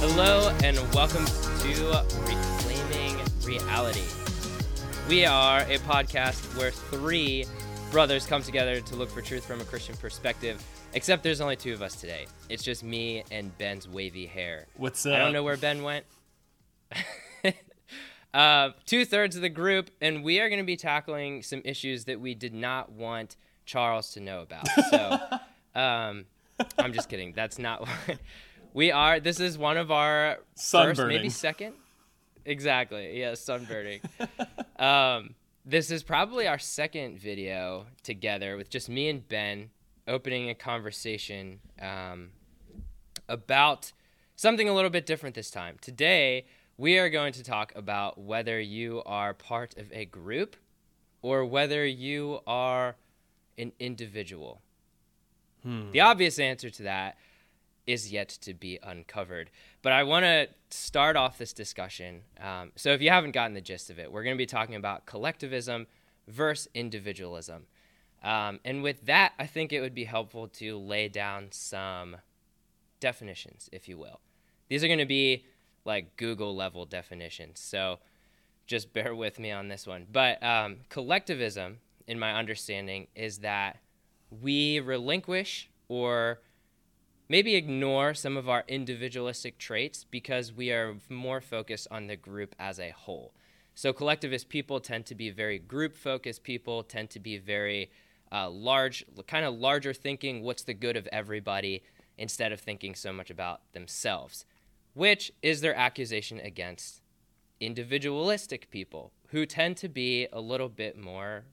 Hello and welcome to Reclaiming Reality. We are a podcast where three brothers come together to look for truth from a Christian perspective. Except there's only two of us today. It's just me and Ben's wavy hair. What's up? I don't know where Ben went. Uh, Two thirds of the group, and we are going to be tackling some issues that we did not want Charles to know about. So, um, I'm just kidding. That's not what we are. This is one of our first, maybe second. Exactly. Yeah, sunburning. um, this is probably our second video together with just me and Ben opening a conversation um, about something a little bit different this time. Today, we are going to talk about whether you are part of a group or whether you are an individual. The obvious answer to that is yet to be uncovered. But I want to start off this discussion. Um, so, if you haven't gotten the gist of it, we're going to be talking about collectivism versus individualism. Um, and with that, I think it would be helpful to lay down some definitions, if you will. These are going to be like Google level definitions. So, just bear with me on this one. But um, collectivism, in my understanding, is that we relinquish or maybe ignore some of our individualistic traits because we are more focused on the group as a whole. So, collectivist people tend to be very group focused people, tend to be very uh, large, kind of larger thinking, what's the good of everybody, instead of thinking so much about themselves, which is their accusation against individualistic people who tend to be a little bit more,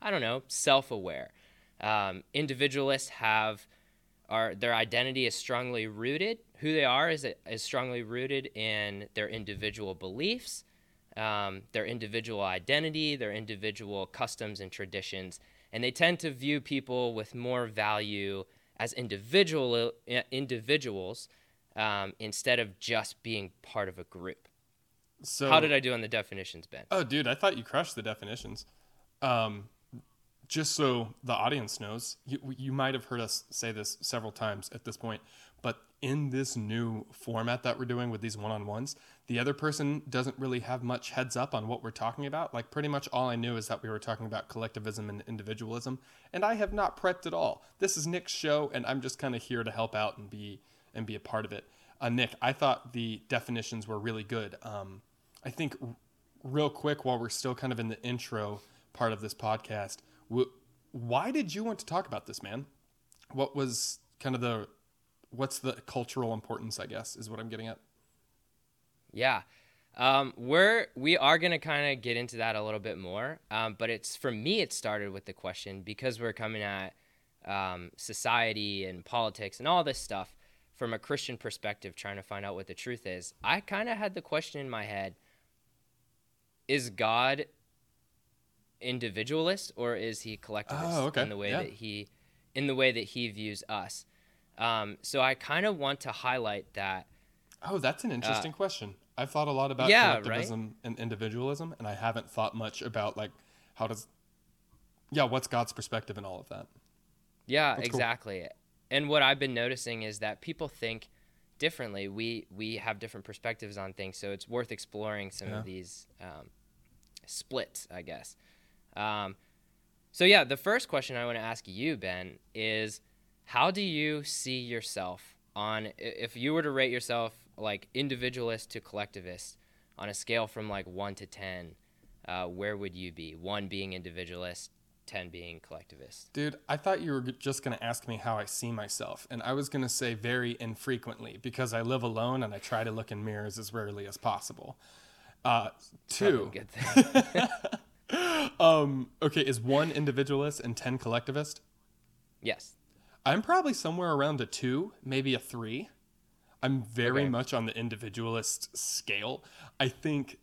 I don't know, self aware. Um, individualists have are their identity is strongly rooted. Who they are is is strongly rooted in their individual beliefs, um, their individual identity, their individual customs and traditions, and they tend to view people with more value as individual uh, individuals um, instead of just being part of a group. So How did I do on the definitions, Ben? Oh, dude, I thought you crushed the definitions. Um, just so the audience knows, you, you might have heard us say this several times at this point, but in this new format that we're doing with these one-on-ones, the other person doesn't really have much heads up on what we're talking about. Like pretty much all I knew is that we were talking about collectivism and individualism, and I have not prepped at all. This is Nick's show, and I'm just kind of here to help out and be and be a part of it. Uh, Nick, I thought the definitions were really good. Um, I think r- real quick while we're still kind of in the intro part of this podcast, wh- why did you want to talk about this, man? What was kind of the what's the cultural importance? I guess is what I'm getting at. Yeah. Um, we're we are gonna kind of get into that a little bit more, um, but it's for me. It started with the question because we're coming at um, society and politics and all this stuff from a Christian perspective, trying to find out what the truth is. I kind of had the question in my head: Is God individualist or is he collectivist Oh, okay. in the way Yeah. that he in the way that he views us? Um, so I kind of want to highlight that. Oh, that's an interesting question. I've thought a lot about Uh, yeah, right? collectivism and individualism, and I haven't thought much about like how does yeah, what's God's perspective and all of that. Yeah, That's cool. And what I've been noticing is that people think differently. We we have different perspectives on things, so it's worth exploring some Yeah. of these um, splits, I guess. Um, so yeah, the first question I want to ask you, Ben, is how do you see yourself on if you were to rate yourself like individualist to collectivist on a scale from like one to ten? Uh, where would you be? One being individualist, ten being collectivist. Dude, I thought you were just going to ask me how I see myself, and I was going to say very infrequently because I live alone and I try to look in mirrors as rarely as possible. Uh, two, a good thing. um, okay, is one individualist and 10 collectivist? yes. I'm probably somewhere around a two, maybe a three. I'm very Okay. much on the individualist scale. I think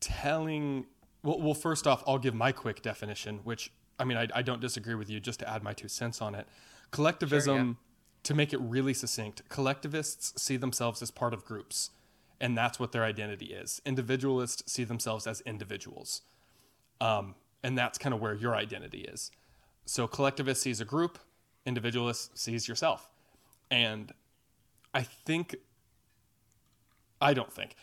telling, well, well, first off, I'll give my quick definition, which I mean, I, I don't disagree with you, just to add my two cents on it. Collectivism, to make it really succinct, collectivists see themselves as part of groups, and that's what their identity is. Individualists see themselves as individuals. Um, and that's kind of where your identity is. So collectivist sees a group, individualist sees yourself. And I think I don't think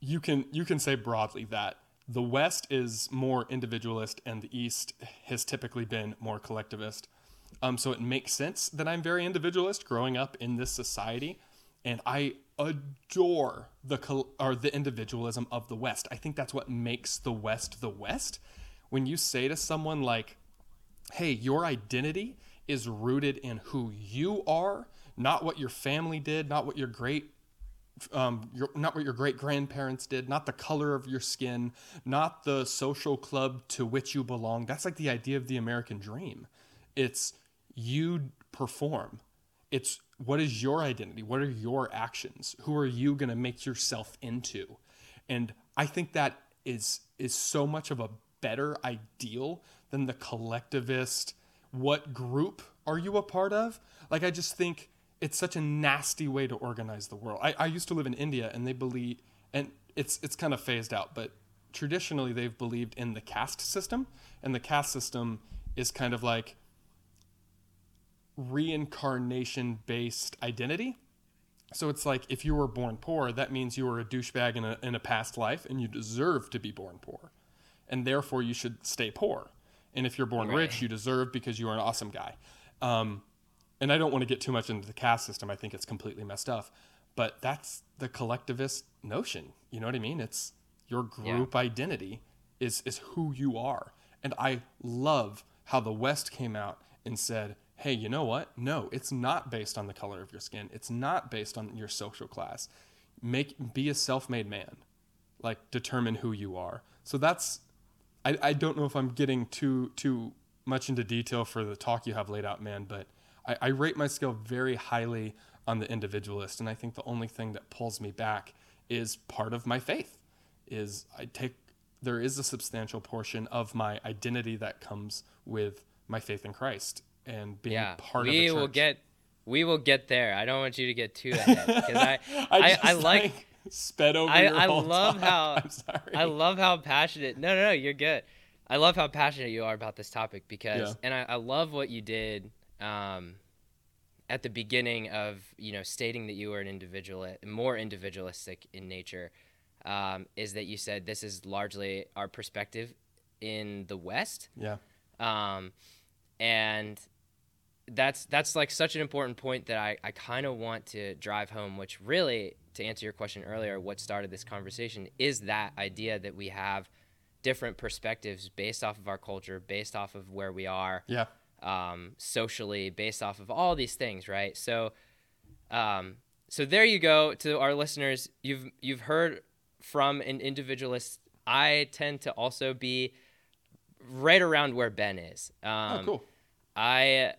you can you can say broadly that the West is more individualist and the East has typically been more collectivist. Um, so it makes sense that I'm very individualist growing up in this society, and I adore the or the individualism of the West. I think that's what makes the West the West. When you say to someone like, "Hey, your identity is rooted in who you are, not what your family did, not what your great um, your, not what your great grandparents did, not the color of your skin, not the social club to which you belong. That's like the idea of the American dream. It's you perform. It's what is your identity? What are your actions? Who are you going to make yourself into? And I think that is is so much of a better ideal than the collectivist what group are you a part of? Like I just think it's such a nasty way to organize the world. I, I used to live in India and they believe, and it's it's kind of phased out, but traditionally they've believed in the caste system, and the caste system is kind of like reincarnation based identity. So it's like if you were born poor, that means you were a douchebag in a, in a past life and you deserve to be born poor. And therefore you should stay poor. And if you're born right. rich, you deserve because you are an awesome guy. Um, and I don't want to get too much into the caste system. I think it's completely messed up. But that's the collectivist notion. You know what I mean? It's your group yeah. identity is is who you are. And I love how the West came out and said, "Hey, you know what? No, it's not based on the color of your skin. It's not based on your social class. Make be a self-made man. Like determine who you are." So that's I, I don't know if I'm getting too too much into detail for the talk you have laid out, man, but I, I rate my skill very highly on the individualist, and I think the only thing that pulls me back is part of my faith. Is I take there is a substantial portion of my identity that comes with my faith in Christ and being yeah, part of the church. We will get we will get there. I don't want you to get too ahead because I I, I, I, like, like sped over. I, I love talk. how I'm sorry. I love how passionate. No, no, no, you're good. I love how passionate you are about this topic because, yeah. and I, I love what you did um, at the beginning of you know stating that you were an individual, more individualistic in nature, um, is that you said this is largely our perspective in the West. Yeah. Um, and that's that's like such an important point that I, I kind of want to drive home, which really, to answer your question earlier, what started this conversation is that idea that we have different perspectives based off of our culture, based off of where we are. Yeah um, socially based off of all these things, right? So, um, so there you go to our listeners. You've you've heard from an individualist. I tend to also be right around where Ben is. Oh, um, oh, cool. I,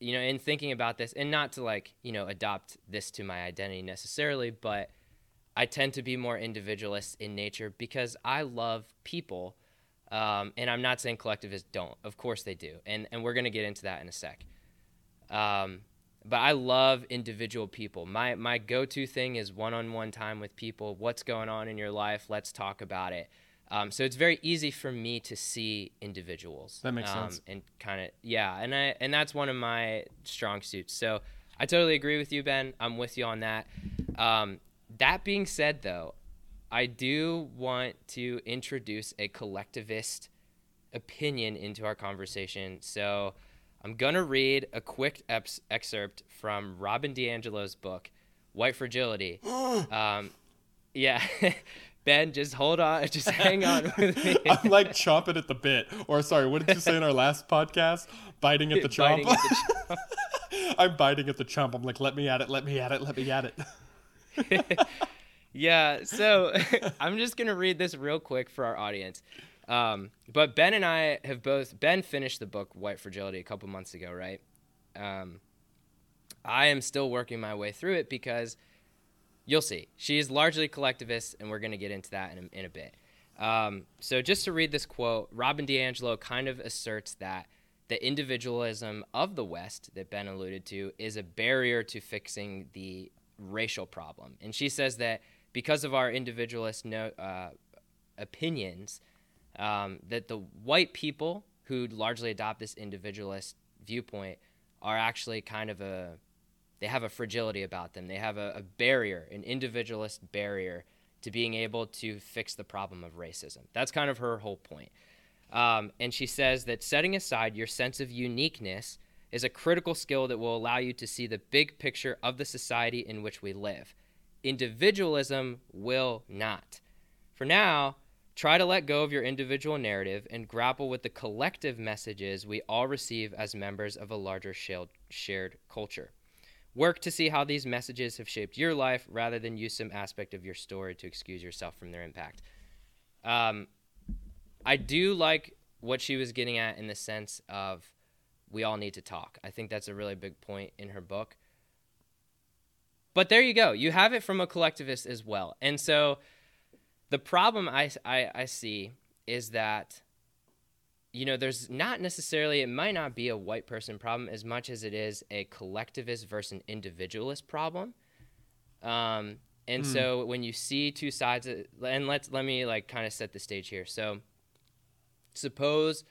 you know, in thinking about this, and not to like you know adopt this to my identity necessarily, but I tend to be more individualist in nature because I love people um, and I'm not saying collectivists don't. Of course they do. And, and we're going to get into that in a sec. Um, but I love individual people. My, my go to thing is one on one time with people. What's going on in your life? Let's talk about it. Um, so it's very easy for me to see individuals. That makes um, sense. And kind of, yeah. And, I, and that's one of my strong suits. So I totally agree with you, Ben. I'm with you on that. Um, that being said, though, I do want to introduce a collectivist opinion into our conversation. So I'm going to read a quick excerpt from Robin DiAngelo's book, White Fragility. um, yeah. ben, just hold on. Just hang on with me. I'm like chomping at the bit. Or, sorry, what did you say in our last podcast? Biting at the chomp. Biting at the chomp. I'm biting at the chomp. I'm like, let me at it, let me at it, let me at it. Yeah, so I'm just gonna read this real quick for our audience. Um, but Ben and I have both Ben finished the book White Fragility a couple months ago, right? Um, I am still working my way through it because you'll see she is largely collectivist, and we're gonna get into that in a, in a bit. Um, so just to read this quote, Robin DiAngelo kind of asserts that the individualism of the West that Ben alluded to is a barrier to fixing the racial problem, and she says that because of our individualist no, uh, opinions, um, that the white people who largely adopt this individualist viewpoint are actually kind of a they have a fragility about them. They have a, a barrier, an individualist barrier to being able to fix the problem of racism. That's kind of her whole point. Um, and she says that setting aside your sense of uniqueness is a critical skill that will allow you to see the big picture of the society in which we live. Individualism will not. For now, try to let go of your individual narrative and grapple with the collective messages we all receive as members of a larger shared culture. Work to see how these messages have shaped your life rather than use some aspect of your story to excuse yourself from their impact. Um, I do like what she was getting at in the sense of we all need to talk. I think that's a really big point in her book. But there you go. You have it from a collectivist as well. And so the problem I, I, I see is that you know, there's not necessarily, it might not be a white person problem as much as it is a collectivist versus an individualist problem. Um, and mm. so when you see two sides, of, and let's, let me like kind of set the stage here. So suppose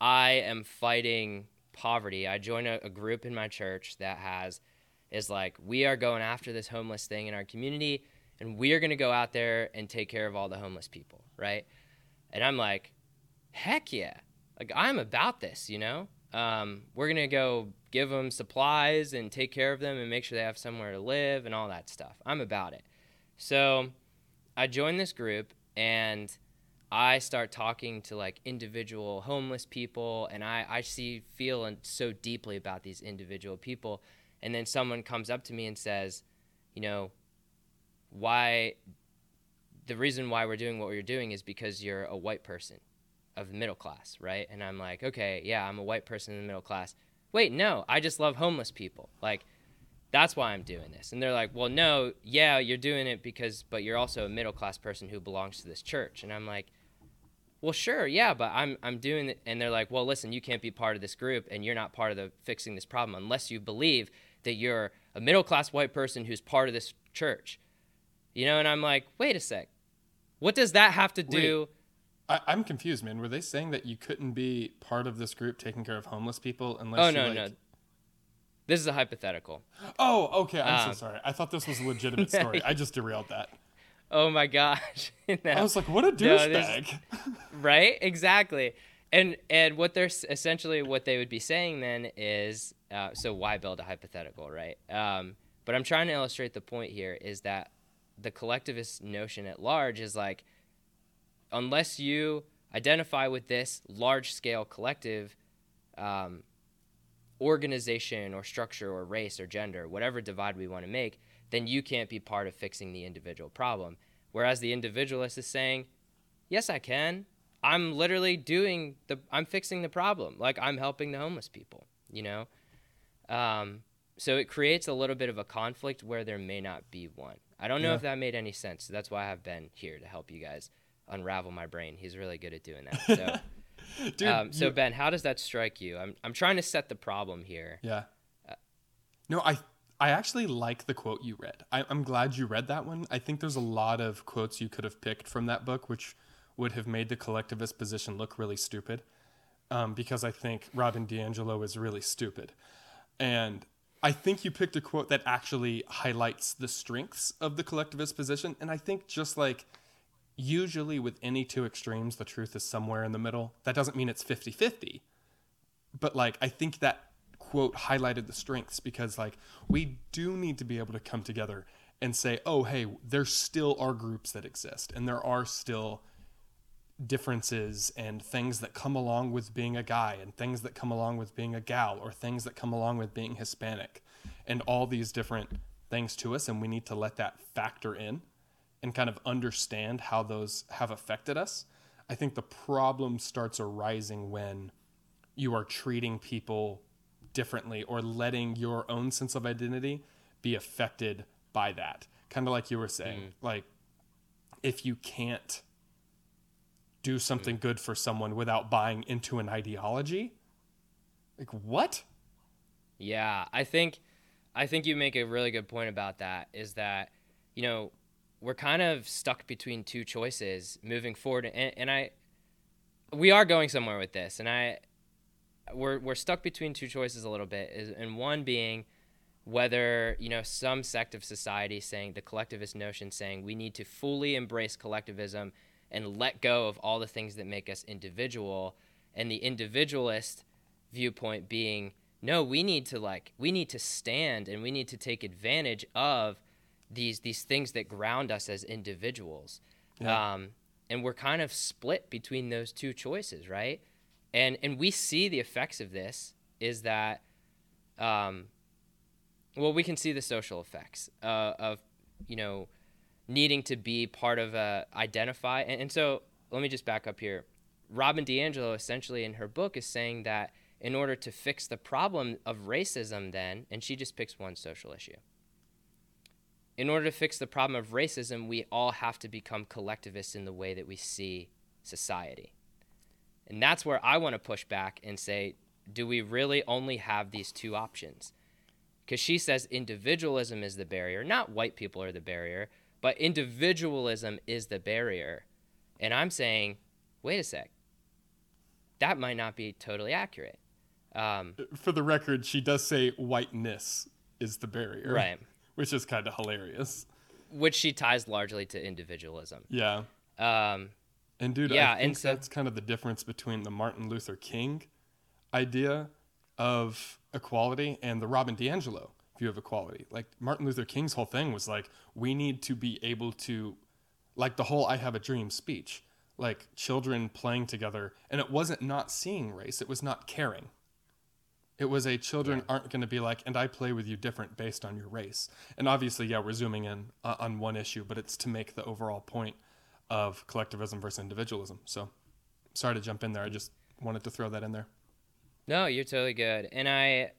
I am fighting poverty. I join a, a group in my church that has, is like, we are going after this homeless thing in our community and we are going to go out there and take care of all the homeless people. Right. And I'm like, heck yeah like I'm about this, you know. Um, we're gonna go give them supplies and take care of them and make sure they have somewhere to live and all that stuff. I'm about it. So I joined this group and I start talking to like individual homeless people and I, I see feel and so deeply about these individual people and then someone comes up to me and says, you know, why the reason why we're doing what we're doing is because you're a white person of the middle class, right? And I'm like, okay, yeah, I'm a white person in the middle class. Wait, no, I just love homeless people. Like, that's why I'm doing this. And they're like, well, no, yeah, you're doing it because, but you're also a middle class person who belongs to this church. And I'm like, well, sure, yeah, but I'm I'm doing it. And they're like, well, listen, you can't be part of this group, and you're not part of the fixing this problem unless you believe that you're a middle class white person who's part of this church. You know, and I'm like, wait a sec, what does that have to do? Wait I, am confused, man. Were they saying that you couldn't be part of this group taking care of homeless people unless? Oh no, like... no. This is a hypothetical. Oh, okay. I'm um, so sorry. I thought this was a legitimate story. I just derailed that. Oh my gosh! no. I was like, what a douchebag. No, right? Exactly. And and what they're essentially what they would be saying then is uh, so why build a hypothetical, right? Um, but I'm trying to illustrate the point here is that the collectivist notion at large is like unless you identify with this large scale collective um, organization or structure or race or gender, whatever divide we want to make, then you can't be part of fixing the individual problem. Whereas the individualist is saying, yes, I can. I'm literally doing the, I'm fixing the problem. Like I'm helping the homeless people, you know? Um, so it creates a little bit of a conflict where there may not be one. I don't know yeah. if that made any sense. That's why I've been here to help you guys unravel my brain. He's really good at doing that. So, Dude, um, so Ben, how does that strike you? I'm I'm trying to set the problem here. Yeah. Uh, no, I I actually like the quote you read. I, I'm glad you read that one. I think there's a lot of quotes you could have picked from that book, which would have made the collectivist position look really stupid. Um, because I think Robin DiAngelo is really stupid. And I think you picked a quote that actually highlights the strengths of the collectivist position. And I think just like usually with any two extremes, the truth is somewhere in the middle. That doesn't mean it's 50 50. But like, I think that quote highlighted the strengths because like we do need to be able to come together and say, oh, hey, there still are groups that exist and there are still differences and things that come along with being a guy and things that come along with being a gal or things that come along with being Hispanic and all these different things to us. And we need to let that factor in and kind of understand how those have affected us. I think the problem starts arising when you are treating people differently or letting your own sense of identity be affected by that. Kind of like you were saying, mm. like if you can't do something mm. good for someone without buying into an ideology, like what? Yeah, I think I think you make a really good point about that is that you know we're kind of stuck between two choices moving forward and, and i we are going somewhere with this, and I we're we're stuck between two choices a little bit, is, and one being whether you know some sect of society saying the collectivist notion saying we need to fully embrace collectivism and let go of all the things that make us individual. And the individualist viewpoint being no we need to like we need to stand and we need to take advantage of these these things that ground us as individuals. Yeah. um, and we're kind of split between those two choices right? And and we see the effects of this is that um, well we can see the social effects uh, of you know needing to be part of a identify and, and so let me just back up here. Robin diangelo essentially in her book is saying that in order to fix the problem of racism then and she just picks one social issue. In order to fix the problem of racism we all have to become collectivists in the way that we see society. And that's where i want to push back and say do we really only have these two options? Because she says individualism is the barrier not white people are the barrier but individualism is the barrier and i'm saying wait a sec that might not be totally accurate um, For the record, she does say whiteness is the barrier. Right. Which is kind of hilarious. which she ties largely to individualism Yeah. um, And dude, Yeah, I think and so- that's kind of the difference between the Martin Luther King idea of equality and the Robin DiAngelo view of equality. Like Martin Luther King's whole thing was like, we need to be able to, like the whole "I have a dream" speech, like children playing together, and it wasn't not seeing race; it was not caring. It was a children aren't going to be like, and I play with you different based on your race. And obviously, yeah, we're zooming in uh, on one issue, but it's to make the overall point of collectivism versus individualism. So, sorry to jump in there. I just wanted to throw that in there. No, you're totally good. And I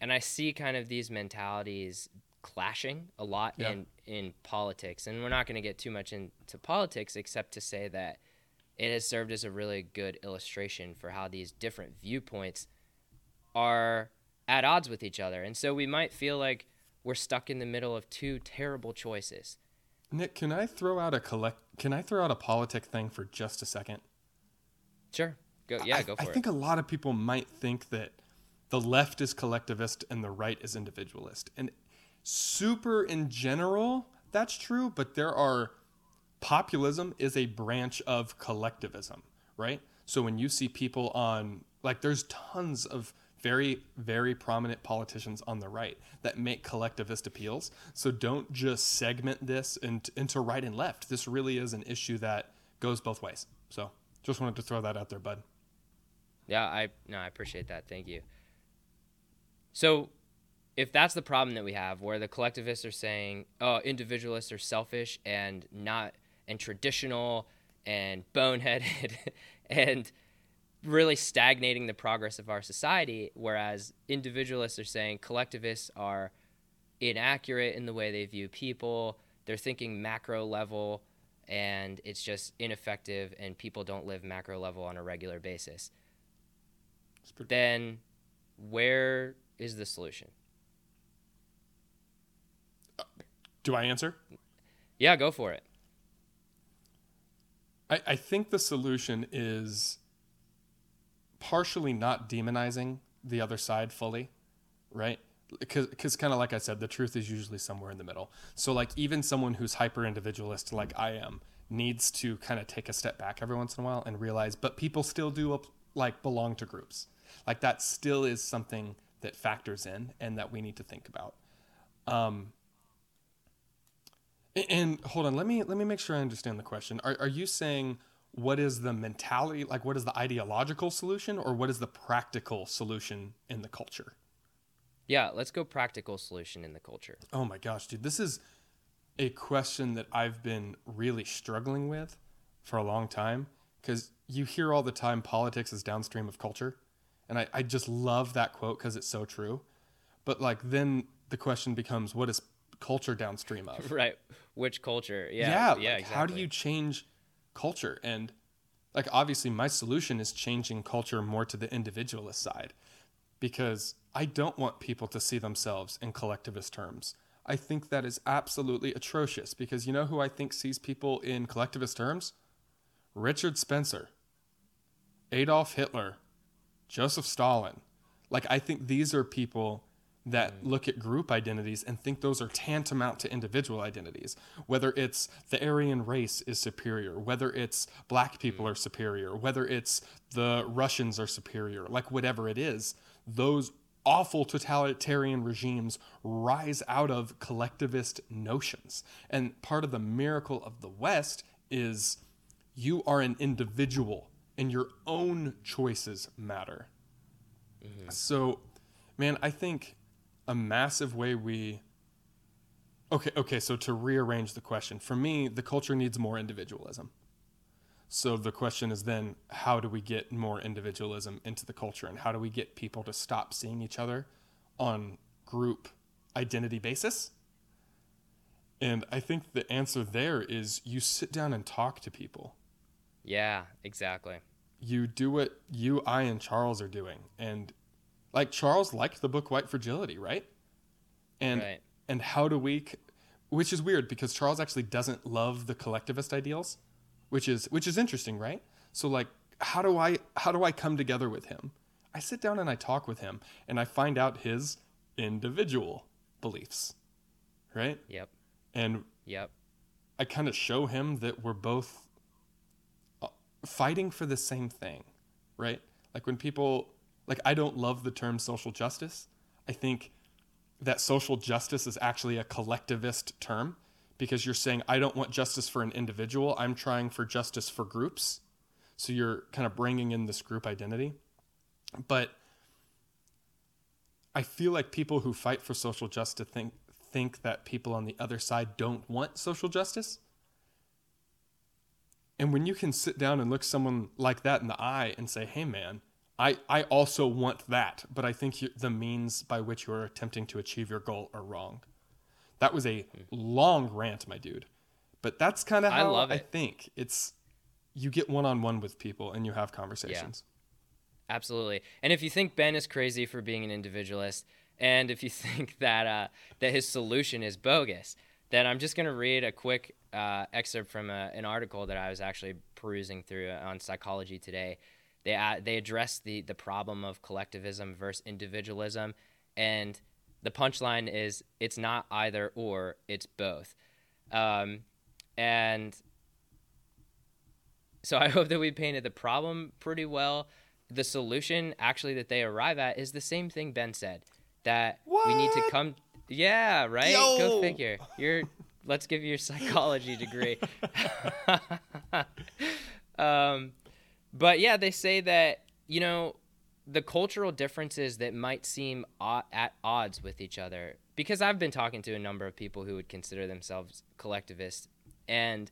and I see kind of these mentalities clashing a lot Yeah. in in politics. And we're not going to get too much into politics except to say that it has served as a really good illustration for how these different viewpoints are at odds with each other. And so we might feel like we're stuck in the middle of two terrible choices. Nick, can I throw out a collect? Can I throw out a politic thing for just a second? Sure. Go yeah, I, go for I it. I think a lot of people might think that the left is collectivist and the right is individualist. And super in general, that's true, but there are populism is a branch of collectivism, right? So when you see people on like there's tons of very very prominent politicians on the right that make collectivist appeals. So don't just segment this into, right and left. This really is an issue that goes both ways. So just wanted to throw that out there, bud. Yeah, I no, I appreciate that. Thank you. So, if that's the problem that we have, where the collectivists are saying, "Oh, individualists are selfish and not and traditional and boneheaded and really stagnating the progress of our society," whereas individualists are saying collectivists are inaccurate in the way they view people. They're thinking macro level and it's just ineffective and people don't live macro level on a regular basis then where is the solution? Do I answer? Yeah, go for it. I, I think the solution is partially not demonizing the other side fully, right? Because, kind of like I said, the truth is usually somewhere in the middle. So, like, even someone who's hyper individualist, like I am, needs to kind of take a step back every once in a while and realize, but people still do, like, belong to groups. Like, that still is something that factors in and that we need to think about. Um, a- And hold on, let me let me make sure I understand the question. Are are you saying what is the mentality, like what is the ideological solution, or what is the practical solution in the culture? Yeah, let's go practical solution in the culture. Oh my gosh, dude, this is a question that I've been really struggling with for a long time because you hear all the time politics is downstream of culture. And I, I just love that quote because it's so true. But like then the question becomes what is culture downstream of? Right. Which culture? Yeah. yeah, Yeah, like, exactly. how do you change culture and like obviously my solution is changing culture more to the individualist side because i don't want people to see themselves in collectivist terms i think that is absolutely atrocious because you know who i think sees people in collectivist terms Richard Spencer, Adolf Hitler, Joseph Stalin. Like, I think these are people that look at group identities and think those are tantamount to individual identities. Whether it's the Aryan race is superior, whether it's black people mm. are superior, whether it's the Russians are superior, like whatever it is, those awful totalitarian regimes rise out of collectivist notions. And part of the miracle of the West is you are an individual and your own choices matter. Mm-hmm. So, man, I think a massive way we Okay, okay, so to rearrange the question, for me, the culture needs more individualism. So the question is then how do we get more individualism into the culture and how do we get people to stop seeing each other on group identity basis? And I think the answer there is you sit down and talk to people. Yeah, exactly. You do what you, I, and Charles are doing. And like Charles liked the book White Fragility, right? And Right. and how do we which is weird because Charles actually doesn't love the collectivist ideals, which is which is interesting, right? So like how do I how do I come together with him? I sit down and I talk with him and I find out his individual beliefs, right? Yep. And Yep. I kind of show him that we're both fighting for the same thing, right? Like when people like I don't love the term social justice. I think that social justice is actually a collectivist term because you're saying I don't want justice for an individual, I'm trying for justice for groups. So you're kind of bringing in this group identity. But I feel like people who fight for social justice think think that people on the other side don't want social justice. And when you can sit down and look someone like that in the eye and say, "Hey man, I I also want that, but I think you, the means by which you are attempting to achieve your goal are wrong." That was a long rant, my dude. But that's kind of I how love I it. think it's you get one-on-one with people and you have conversations. Absolutely. And if you think Ben is crazy for being an individualist, and if you think that uh, that his solution is bogus, then I'm just going to read a quick uh, excerpt from a, an article that I was actually perusing through on Psychology Today. They uh, they address the the problem of collectivism versus individualism, and the punchline is it's not either or, it's both. Um, and so I hope that we painted the problem pretty well. The solution actually that they arrive at is the same thing Ben said that we need to come yeah, right? Yo! Go figure. You're let's give you your psychology degree. um but yeah, they say that you know the cultural differences that might seem o- at odds with each other because I've been talking to a number of people who would consider themselves collectivists and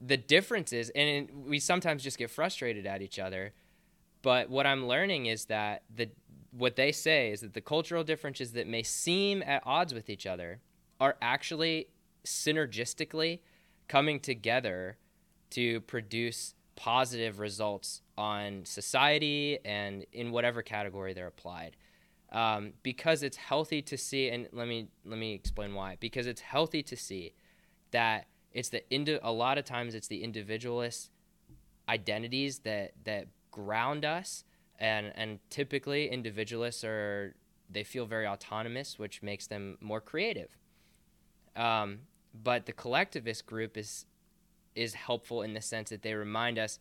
the differences and we sometimes just get frustrated at each other but what i'm learning is that the what they say is that the cultural differences that may seem at odds with each other are actually synergistically coming together to produce positive results on society and in whatever category they're applied. Um, because it's healthy to see and let me let me explain why. Because it's healthy to see that it's the indi- a lot of times it's the individualist identities that that ground us and and typically individualists are they feel very autonomous which makes them more creative um, but the collectivist group is is helpful in the sense that they remind us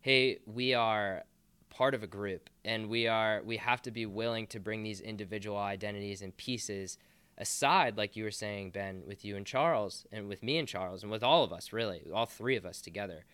hey we are part of a group and we are we have to be willing to bring these individual identities and pieces aside like you were saying ben with you and charles and with me and charles and with all of us really all three of us together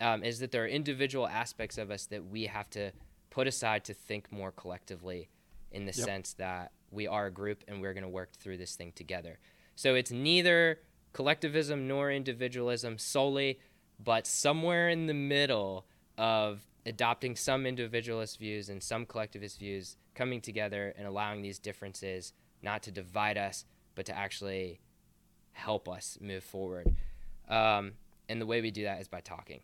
um, is that there are individual aspects of us that we have to put aside to think more collectively in the Yep. sense that we are a group and we're going to work through this thing together so it's neither collectivism nor individualism solely but somewhere in the middle of adopting some individualist views and some collectivist views coming together and allowing these differences not to divide us but to actually help us move forward um, and the way we do that is by talking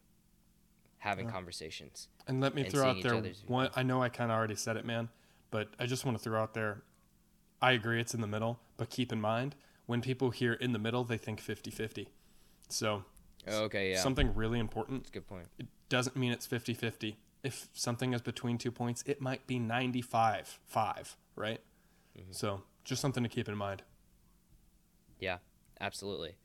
having conversations And let me and throw out there one. I know I kind of already said it, man, but I just want to throw out there. I agree it's in the middle, but keep in mind when people hear in the middle, they think 50 50. So Oh, okay, yeah. something really important, That's a good point. it doesn't mean it's 50 50. If something is between two points, it might be 95 5, right? So just something to keep in mind. Yeah, absolutely.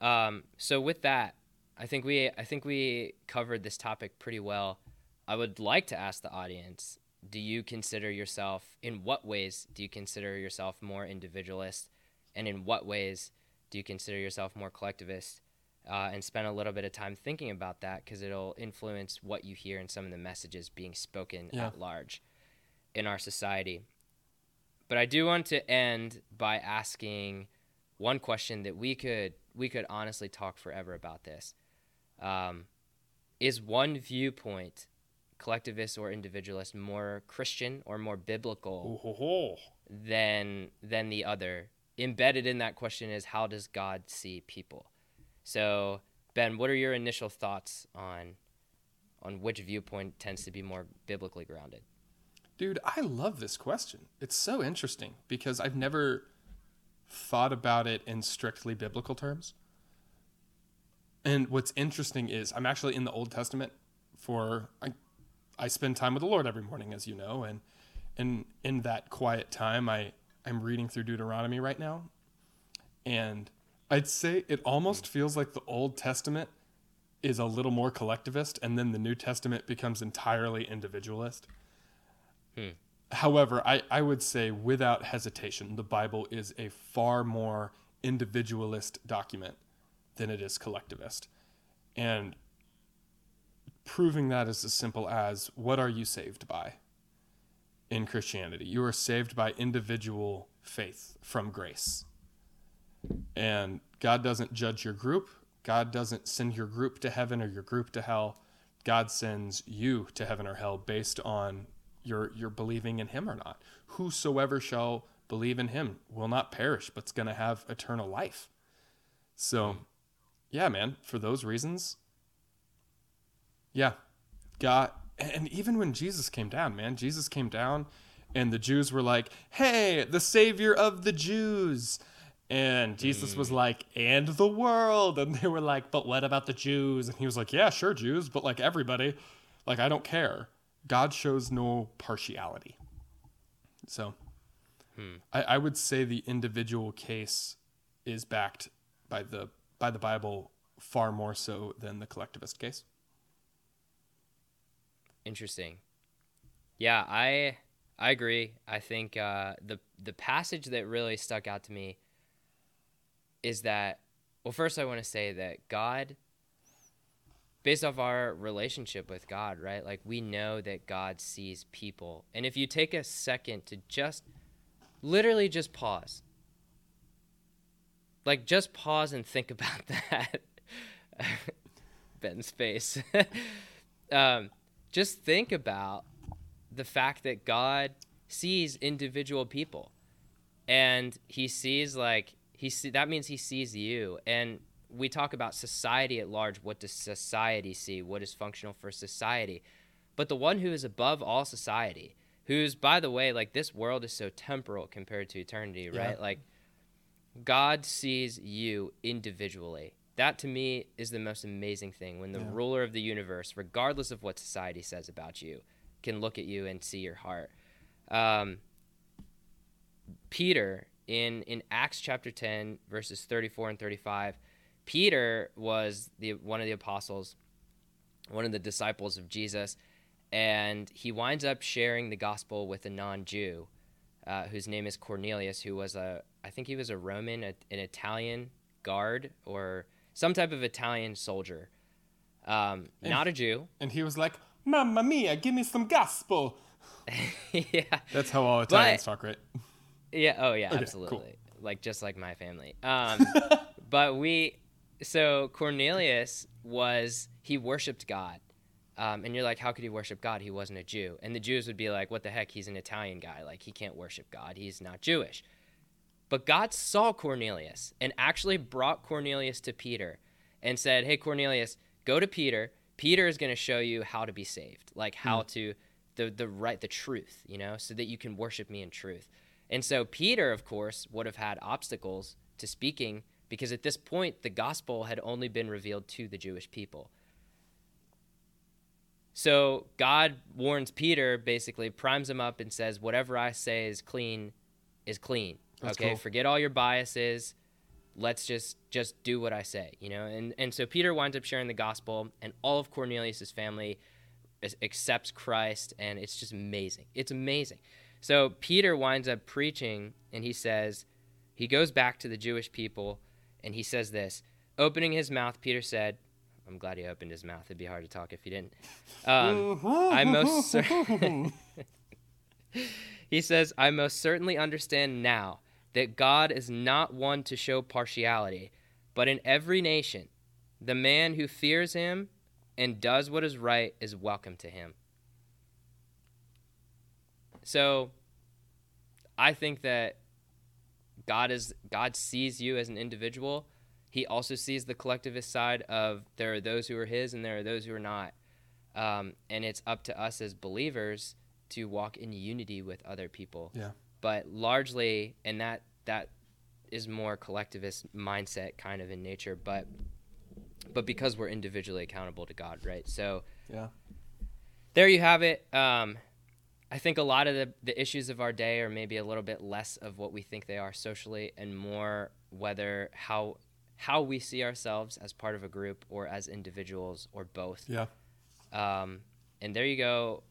Um, so with that, I think we I think we covered this topic pretty well. I would like to ask the audience: Do you consider yourself? In what ways do you consider yourself more individualist, and in what ways do you consider yourself more collectivist? Uh, and spend a little bit of time thinking about that because it'll influence what you hear and some of the messages being spoken Yeah. at large in our society. But I do want to end by asking one question that we could we could honestly talk forever about this. Um, is one viewpoint, collectivist or individualist, more Christian or more biblical Oh, ho, ho. than than the other? Embedded in that question is how does God see people? So Ben, what are your initial thoughts on on which viewpoint tends to be more biblically grounded? Dude, I love this question. It's so interesting because I've never thought about it in strictly biblical terms. And what's interesting is I'm actually in the Old Testament for I, I spend time with the Lord every morning, as you know, and and in that quiet time I I'm reading through Deuteronomy right now. And I'd say it almost feels like the Old Testament is a little more collectivist and then the New Testament becomes entirely individualist. Hmm. However, I, I would say without hesitation, the Bible is a far more individualist document than it is collectivist. And proving that is as simple as what are you saved by in Christianity? You are saved by individual faith from grace. And God doesn't judge your group, God doesn't send your group to heaven or your group to hell. God sends you to heaven or hell based on your your believing in him or not. Whosoever shall believe in him will not perish, but's going to have eternal life. So, yeah, man, for those reasons, yeah, God, and even when Jesus came down, man, Jesus came down, and the Jews were like, "Hey, the Savior of the Jews." And Jesus was mm. like, and the world. And they were like, but what about the Jews? And he was like, yeah, sure, Jews, but like everybody, like, I don't care. God shows no partiality. So hmm. I, I would say the individual case is backed by the by the Bible far more so than the collectivist case. Interesting. Yeah, I I agree. I think uh, the the passage that really stuck out to me is that well, first I want to say that God, based off our relationship with God, right? Like we know that God sees people, and if you take a second to just literally just pause, like just pause and think about that. Ben's face. um, just think about the fact that God sees individual people, and He sees like He see, that means He sees you. And we talk about society at large. What does society see? What is functional for society? But the one who is above all society, who's by the way, like this world is so temporal compared to eternity, Yeah. right? Like God sees you individually. That to me is the most amazing thing when the Yeah. ruler of the universe, regardless of what society says about you, can look at you and see your heart. Um, Peter in in Acts chapter 10 verses 34 and 35 Peter was the one of the apostles one of the disciples of Jesus and he winds up sharing the gospel with a non-Jew uh, whose name is Cornelius who was a I think he was a Roman a, an Italian guard or some type of Italian soldier um, not a Jew And he was like, Mamma mia, give me some gospel. yeah That's how all Italians But- talk, right? Yeah. Oh, yeah. cool. absolutely. Like just like my family. Um, but we, so Cornelius was he worshipped God, um, and you're like, how could he worship God? He wasn't a Jew, and the Jews would be like, what the heck? He's an Italian guy. Like he can't worship God. He's not Jewish. But God saw Cornelius and actually brought Cornelius to Peter and said, Hey, Cornelius, go to Peter. Peter is going to show you how to be saved, like how hmm. to, the, the right, the truth, you know, so that you can worship me in truth. And so Peter, of course, would have had obstacles to speaking because at this point the gospel had only been revealed to the Jewish people. So God warns Peter, basically primes him up and says, "Whatever I say is clean, is clean. That's okay, cool. forget all your biases. Let's just just do what I say." You know, and and so Peter winds up sharing the gospel, and all of Cornelius's family accepts Christ, and it's just amazing. It's amazing. So Peter winds up preaching, and he says, he goes back to the Jewish people, and he says this. Opening his mouth, Peter said, "I'm glad he opened his mouth. It'd be hard to talk if he didn't." Um, I most cer- he says, "I most certainly understand now that God is not one to show partiality, but in every nation, the man who fears Him and does what is right is welcome to Him." So, I think that God is God sees you as an individual. He also sees the collectivist side of there are those who are His and there are those who are not. Um, and it's up to us as believers to walk in unity with other people. Yeah. But largely, and that that is more collectivist mindset kind of in nature, but but because we're individually accountable to God, right? So Yeah. there you have it. Um, I think a lot of the, the issues of our day are maybe a little bit less of what we think they are socially and more whether how how we see ourselves as part of a group or as individuals or both. Yeah. Um, and there you go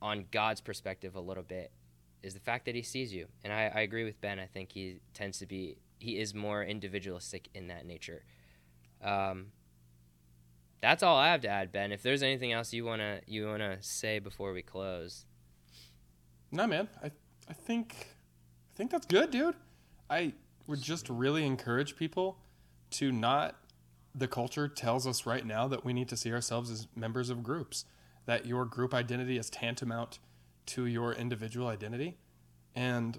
on God's perspective a little bit is the fact that he sees you. And I, I agree with Ben. I think he tends to be, he is more individualistic in that nature. Um, that's all I have to add, Ben. If there's anything else you wanna you wanna say before we close, No, man. I I think I think that's good, dude. I would just really encourage people to not the culture tells us right now that we need to see ourselves as members of groups. That your group identity is tantamount to your individual identity. And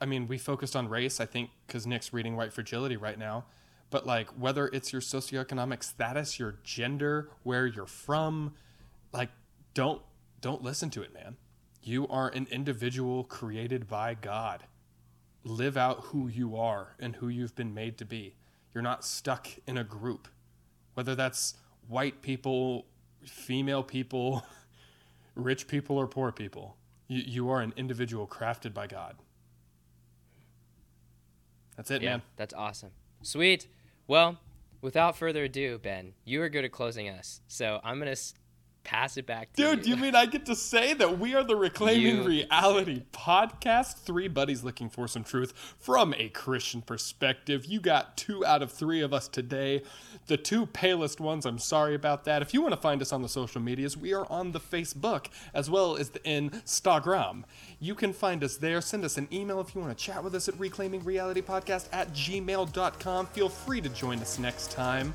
I mean, we focused on race, I think, because Nick's reading White Fragility right now. But like, whether it's your socioeconomic status, your gender, where you're from, like, don't don't listen to it, man. You are an individual created by God. Live out who you are and who you've been made to be. You're not stuck in a group, whether that's white people, female people, rich people, or poor people. You, you are an individual crafted by God. That's it, yeah, man. that's awesome. Sweet. Well, without further ado, Ben, you are good at closing us. So I'm gonna s- pass it back to Dude, you mean I get to say that we are the Reclaiming You- Reality podcast? Three buddies looking for some truth from a Christian perspective. You got two out of three of us today. The two palest ones, I'm sorry about that. If you want to find us on the social medias, we are on the Facebook as well as the Instagram. You can find us there. Send us an email if you want to chat with us at reclaimingrealitypodcast at gmail.com. Feel free to join us next time.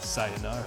Sayonara.